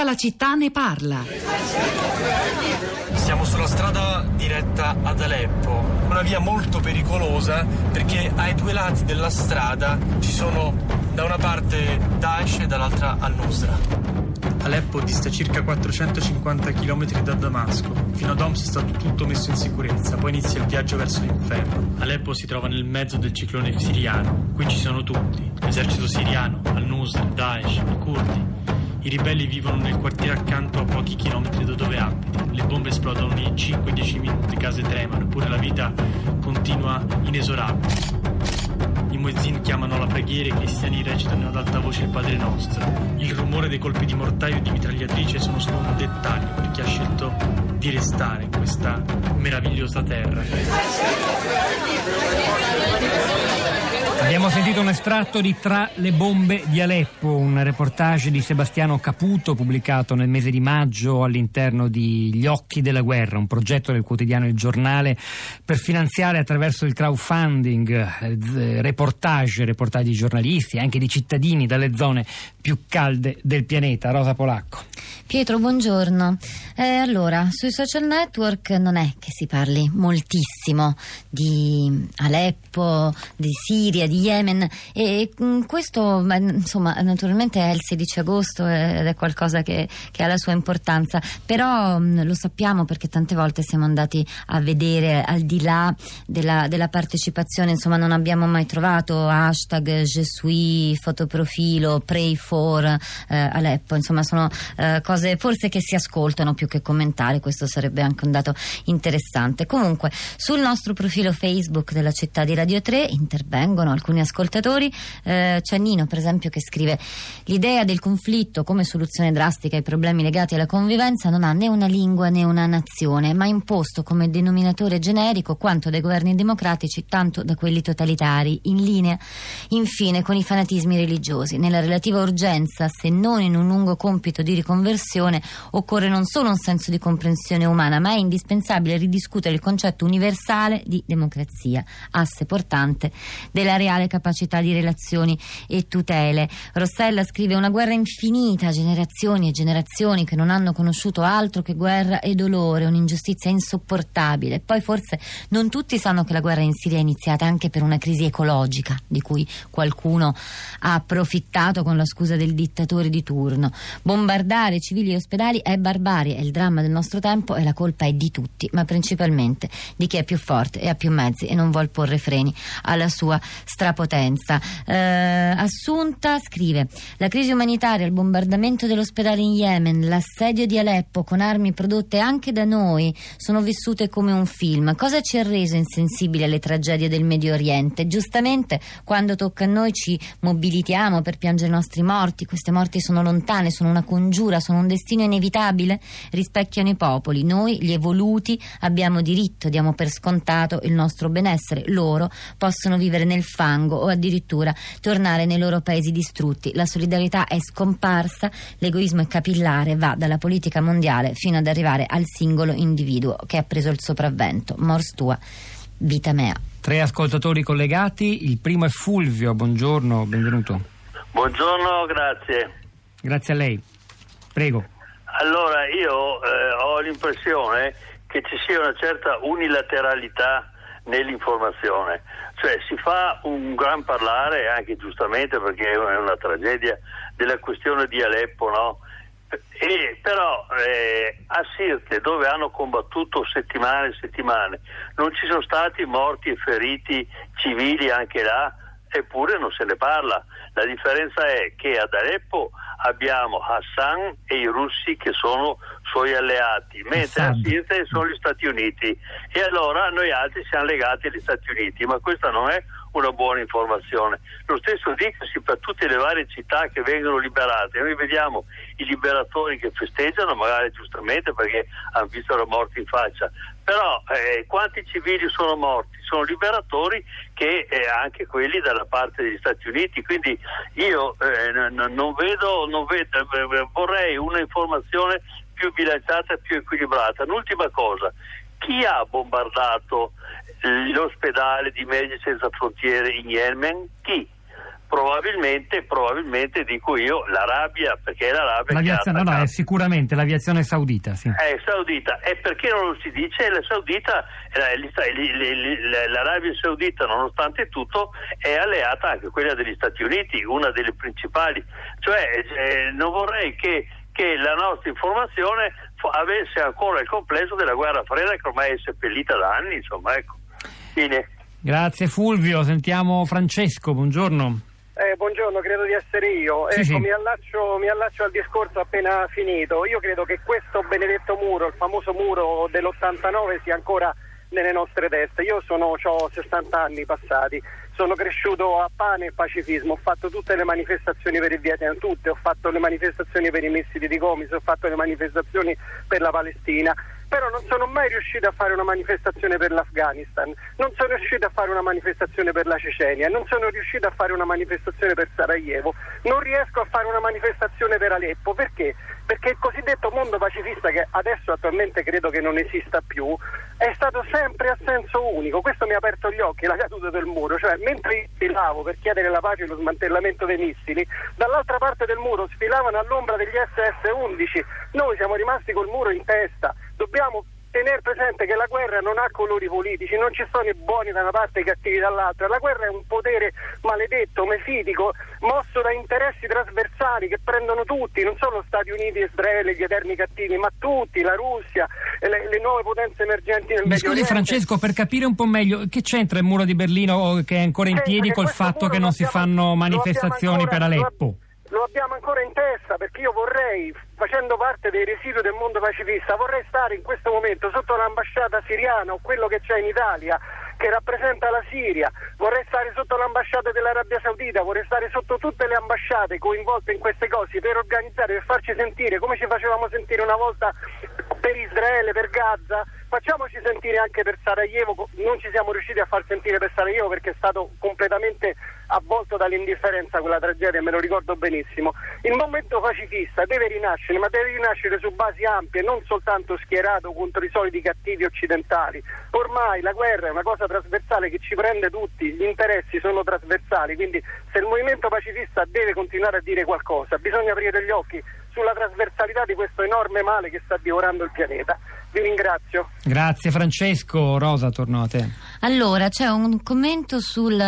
Tutta la città ne parla. Siamo sulla strada diretta ad Aleppo, una via molto pericolosa perché ai due lati della strada ci sono da una parte Daesh e dall'altra Al-Nusra. Aleppo dista circa 450 km da Damasco. Fino ad Homs è stato tutto messo in sicurezza, poi inizia il viaggio verso l'inferno. Aleppo si trova nel mezzo del ciclone siriano. Qui ci sono tutti: l'esercito siriano, Al-Nusra, Daesh, i curdi. I ribelli vivono nel quartiere accanto a pochi chilometri da dove abiti. Le bombe esplodono ogni 5-10 minuti, case tremano, eppure la vita continua inesorabile. I muezzin chiamano la preghiera e i cristiani recitano ad alta voce il Padre Nostro. Il rumore dei colpi di mortaio e di mitragliatrice sono solo un dettaglio per chi ha scelto di restare in questa meravigliosa terra. Abbiamo sentito un estratto di Tra le bombe di Aleppo, un reportage di Sebastiano Caputo pubblicato nel mese di maggio all'interno di Gli occhi della guerra, un progetto del quotidiano Il Giornale per finanziare attraverso il crowdfunding eh, reportage, reportage di giornalisti e anche di cittadini dalle zone più calde del pianeta. Rosa Polacco. Pietro, buongiorno. Eh, allora, sui social network non è che si parli moltissimo di Aleppo, di Siria, di Yemen e mm, questo insomma naturalmente è il 16 agosto ed è qualcosa che, che ha la sua importanza. Però mm, lo sappiamo perché tante volte siamo andati a vedere al di là della, della partecipazione. Insomma non abbiamo mai trovato hashtag Gesui, fotoprofilo, pray for eh, Aleppo. Insomma sono eh, cose forse che si ascoltano più che commentare questo sarebbe anche un dato interessante comunque sul nostro profilo Facebook della città di Radio 3 intervengono alcuni ascoltatori. Eh, Nino, per esempio, che scrive: L'idea del conflitto come soluzione drastica ai problemi legati alla convivenza non ha né una lingua né una nazione, ma imposto come denominatore generico quanto dai governi democratici, tanto da quelli totalitari, in linea, infine, con i fanatismi religiosi. Nella relativa urgenza, se non in un lungo compito di riconversione, occorre non solo un senso di comprensione umana, ma è indispensabile ridiscutere il concetto universale di democrazia, asse portante della reale capacità di relazioni e tutele. Rossella scrive una guerra infinita, generazioni e generazioni che non hanno conosciuto altro che guerra e dolore, un'ingiustizia insopportabile. Poi forse non tutti sanno che la guerra in Siria è iniziata anche per una crisi ecologica di cui qualcuno ha approfittato con la scusa del dittatore di turno. Bombardare civili e ospedali è barbarie, è il dramma del nostro tempo e la colpa è di tutti, ma principalmente di chi è più forte e ha più mezzi e non vuol porre freni alla sua strapotenza. Eh, Assunta scrive: La crisi umanitaria, il bombardamento dell'ospedale in Yemen, l'assedio di Aleppo con armi prodotte anche da noi sono vissute come un film. Cosa ci ha reso insensibili alle tragedie del Medio Oriente? Giustamente, quando tocca a noi ci mobilitiamo per piangere i nostri morti. Queste morti sono lontane, sono una congiura, sono un destino inevitabile. Rispecchiano i popoli. Noi, gli evoluti, abbiamo diritto, diamo per scontato il nostro benessere. Loro possono vivere nel fango o addirittura tornare nei loro paesi distrutti. La solidarietà è scomparsa, l'egoismo è capillare, va dalla politica mondiale fino ad arrivare al singolo individuo che ha preso il sopravvento. Mors tua, vita mea. Tre ascoltatori collegati, il primo è Fulvio, buongiorno, benvenuto. Buongiorno, grazie. Grazie a lei. Prego. Allora, io eh, ho l'impressione che ci sia una certa unilateralità nell'informazione. Cioè si fa un gran parlare, anche giustamente perché è una tragedia, della questione di Aleppo, no? E, però eh, a Sirte, dove hanno combattuto settimane e settimane, non ci sono stati morti e feriti civili anche là, eppure non se ne parla. La differenza è che ad Aleppo abbiamo Hassan e i russi che sono suoi alleati, mentre a Sirte sono gli Stati Uniti. E allora noi altri siamo legati agli Stati Uniti, ma questa non è una buona informazione. Lo stesso dicasi per tutte le varie città che vengono liberate. Noi vediamo i liberatori che festeggiano, magari giustamente perché hanno visto la morte in faccia, però eh, quanti civili sono morti? Sono liberatori che eh, anche quelli dalla parte degli Stati Uniti, quindi io eh, n- non vedo, non vedo eh, vorrei una informazione più bilanciata più equilibrata. Un'ultima cosa, chi ha bombardato l'ospedale di Medici Senza Frontiere in Yemen? Chi? probabilmente, probabilmente dico io l'Arabia, perché è l'Arabia L'aviazione, no, no, è sicuramente l'aviazione saudita, sì. È saudita, e perché non lo si dice? La saudita, l'Arabia Saudita, nonostante tutto, è alleata anche quella degli Stati Uniti, una delle principali. Cioè, eh, non vorrei che, che la nostra informazione avesse ancora il complesso della guerra fredda che ormai è seppellita da anni, insomma, ecco. Fine. Grazie Fulvio, sentiamo Francesco, buongiorno. Eh, buongiorno, credo di essere io. Sì, ecco, sì. Mi, allaccio, mi allaccio al discorso appena finito. Io credo che questo benedetto muro, il famoso muro dell'89, sia ancora nelle nostre teste. Io sono, ho 60 anni passati, sono cresciuto a pane e pacifismo, ho fatto tutte le manifestazioni per il Vietnam, tutte, ho fatto le manifestazioni per i missili di Gomis, ho fatto le manifestazioni per la Palestina, però non sono mai riuscito a fare una manifestazione per l'Afghanistan, non sono riuscito a fare una manifestazione per la Cecenia, non sono riuscito a fare una manifestazione per Sarajevo, non riesco a fare una manifestazione per Aleppo, perché? Perché il cosiddetto mondo pacifista che adesso attualmente credo che non esista più, è stato sempre a senso unico, questo mi ha aperto gli occhi, la caduta del muro, cioè mentre sfilavo per chiedere la pace e lo smantellamento dei missili, dall'altra parte del muro sfilavano all'ombra degli SS-11, noi siamo rimasti col muro in testa, dobbiamo tenere presente che la guerra non ha colori politici, non ci sono i buoni da una parte e i cattivi dall'altra, la guerra è un potere maledetto, mefitico, mosso da interessi trasversali che prendono tutti, non solo Stati Uniti, Israele, gli eterni cattivi, ma tutti, la Russia, le, le nuove potenze emergenti nel Mi Medio scusi Oriente. Francesco, per capire un po' meglio, che c'entra il muro di Berlino che è ancora in Penso piedi col fatto che non si fanno manifestazioni abbiamo per ancora- Aleppo? Lo, abbiamo ancora in testa perché io vorrei, facendo parte dei residui del mondo pacifista, vorrei stare in questo momento sotto l'ambasciata siriana o quello che c'è in Italia che rappresenta la Siria, vorrei stare sotto l'ambasciata dell'Arabia Saudita, vorrei stare sotto tutte le ambasciate coinvolte in queste cose per organizzare, per farci sentire come ci facevamo sentire una volta per Israele, per Gaza, facciamoci sentire anche per Sarajevo, non ci siamo riusciti a far sentire per Sarajevo perché è stato completamente avvolto dall'indifferenza quella tragedia, me lo ricordo benissimo. Il momento pacifista deve rinascere, ma deve rinascere su basi ampie, non soltanto schierato contro i soliti cattivi occidentali. Ormai la guerra è una cosa trasversale che ci prende tutti, gli interessi sono trasversali, quindi se il movimento pacifista deve continuare a dire qualcosa, bisogna aprire gli occhi sulla trasversalità di questo enorme male che sta divorando il pianeta. Vi ringrazio. Grazie Francesco, Rosa torno a te. Allora, c'è un commento sul,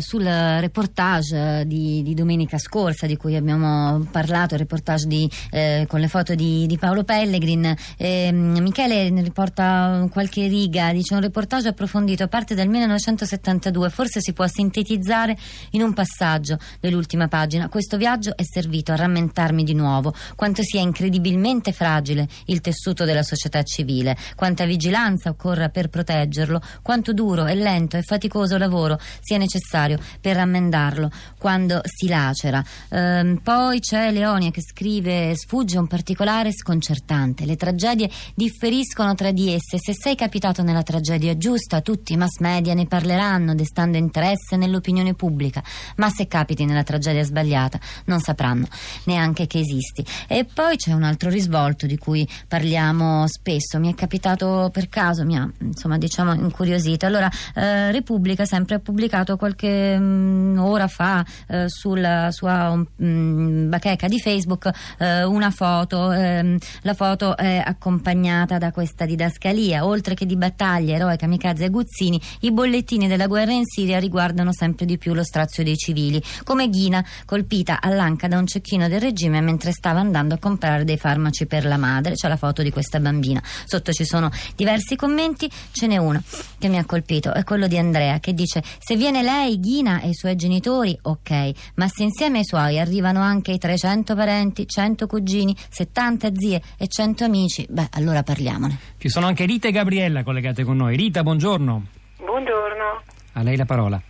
sul reportage di, di domenica scorsa di cui abbiamo parlato, il reportage di, eh, con le foto di, di Paolo Pellegrin. Eh, Michele ne riporta qualche riga, dice un reportage approfondito, parte dal 1972, forse si può sintetizzare in un passaggio dell'ultima pagina. Questo viaggio è servito a rammentarmi di nuovo quanto sia incredibilmente fragile il tessuto della società civile, quanta vigilanza occorra per proteggerlo, quanto duro e lento e faticoso lavoro sia necessario per rammendarlo quando si lacera. Ehm, poi c'è Leonia che scrive: Sfugge un particolare sconcertante. Le tragedie differiscono tra di esse. Se sei capitato nella tragedia giusta, tutti i mass media ne parleranno, destando interesse nell'opinione pubblica. Ma se capiti nella tragedia sbagliata, non sapranno neanche che esisti. E poi c'è un altro risvolto di cui parliamo spesso. Mi è capitato per caso, mi ha insomma diciamo incuriosito. Allora, eh, Repubblica sempre ha pubblicato qualche mm, ora fa eh, sulla sua mm, bacheca di Facebook eh, una foto. ehm, la foto è accompagnata da questa didascalia. Oltre che di battaglie, eroe, kamikaze e aguzzini, i bollettini della guerra in Siria riguardano sempre di più lo strazio dei civili, come Ghina, colpita all'anca da un cecchino del regime mentre stava andando a comprare dei farmaci per la madre. C'è la foto di questa bambina. Sotto ci sono diversi commenti, ce n'è uno che mi ha colpito, è quello di Andrea che dice se viene lei, Ghina e i suoi genitori, ok, ma se insieme ai suoi arrivano anche i 300 parenti, 100 cugini, 70 zie e 100 amici, beh allora parliamone. Ci sono anche Rita e Gabriella collegate con noi. Rita, buongiorno. Buongiorno, A lei la parola.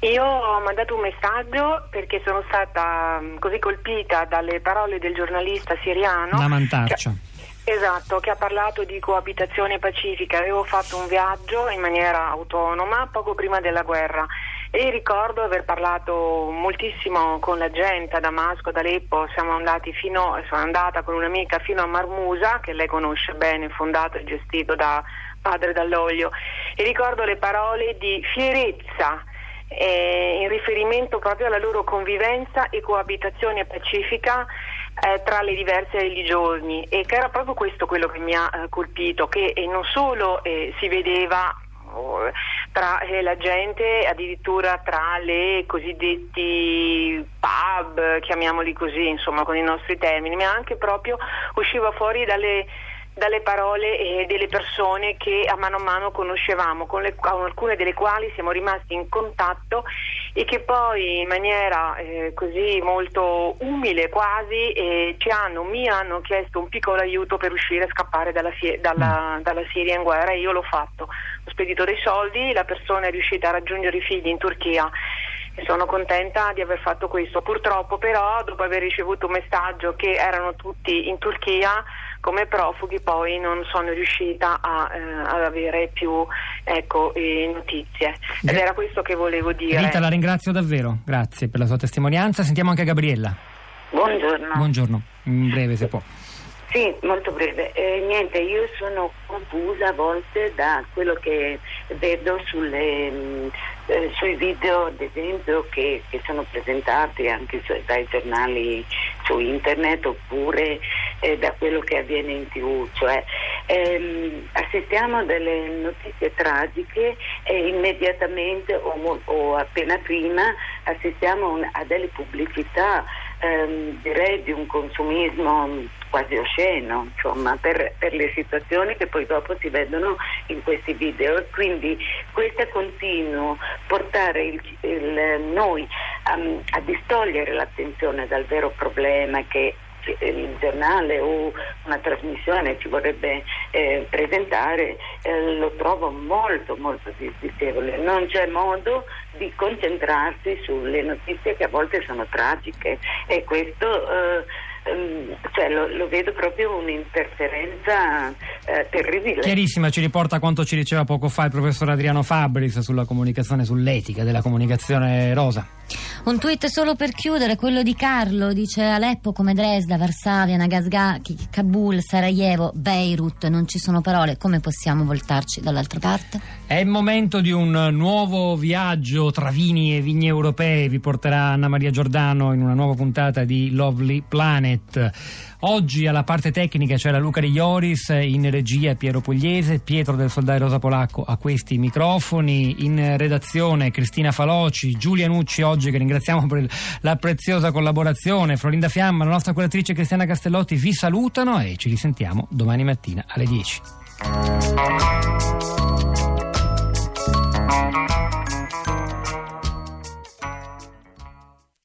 io ho mandato un messaggio perché sono stata mm, così colpita dalle parole del giornalista siriano. La mantarcia. che- esatto, che ha parlato di coabitazione pacifica. Avevo fatto un viaggio in maniera autonoma poco prima della guerra e ricordo aver parlato moltissimo con la gente a Damasco, ad Aleppo. Sono andata con un'amica fino a Marmusa, che lei conosce bene, fondato e gestito da padre Dall'Olio. E ricordo le parole di fierezza eh, in riferimento proprio alla loro convivenza e coabitazione pacifica eh, tra le diverse religioni. E che era proprio questo quello che mi ha eh, colpito, che eh, non solo eh, si vedeva oh, tra eh, la gente, addirittura tra le cosiddetti pub, chiamiamoli così, insomma con i nostri termini, ma anche proprio usciva fuori dalle dalle parole eh, delle persone che a mano a mano conoscevamo, con, le, con, alcune delle quali siamo rimasti in contatto e che poi in maniera eh, così molto umile quasi eh, ci hanno, mi hanno chiesto un piccolo aiuto per uscire e scappare dalla, dalla, dalla Siria in guerra e io l'ho fatto. Ho spedito dei soldi, la persona è riuscita a raggiungere i figli in Turchia e sono contenta di aver fatto questo. Purtroppo però dopo aver ricevuto un messaggio che erano tutti in Turchia come profughi poi non sono riuscita a, eh, ad avere più ecco, eh, notizie. Ed era questo che volevo dire. Rita, la ringrazio davvero, grazie per la sua testimonianza. Sentiamo anche Gabriella. Buongiorno. Buongiorno, in breve se può. Sì, molto breve. Eh, niente, io sono confusa a volte da quello che vedo sulle, mm, eh, sui video, ad esempio, che, che sono presentati anche su, dai giornali su internet oppure eh, da quello che avviene in tv. Cioè, ehm, assistiamo a delle notizie tragiche e immediatamente o, o appena prima assistiamo a delle pubblicità ehm, direi di un consumismo quasi osceno, insomma, per, per, le situazioni che poi dopo si vedono in questi video. Quindi questo continuo portare il, il, noi a, a distogliere l'attenzione dal vero problema che il giornale o una trasmissione ci vorrebbe eh, presentare eh, lo trovo molto molto disdicevole non c'è modo di concentrarsi sulle notizie che a volte sono tragiche e questo eh, cioè lo, lo, vedo proprio un'interferenza eh, terribile. Chiarissima, ci riporta quanto ci diceva poco fa il professor Adriano Fabris sulla comunicazione, sull'etica della comunicazione rosa. Un tweet solo per chiudere, quello di Carlo, dice Aleppo come Dresda, Varsavia, Nagasaki, Kabul, Sarajevo, Beirut, non ci sono parole, come possiamo voltarci dall'altra parte? È il momento di un nuovo viaggio tra vini e vigne europee, vi porterà Anna Maria Giordano in una nuova puntata di Lovely Planet. Oggi alla parte tecnica c'era Luca Di Ioris, in regia Piero Pugliese, Pietro del Soldai Rosa Polacco a questi microfoni, in redazione Cristina Faloci, Giulia Nucci oggi che ringraziamo per la preziosa collaborazione, Florinda Fiamma, la nostra curatrice Cristiana Castellotti vi salutano e ci risentiamo domani mattina alle 10.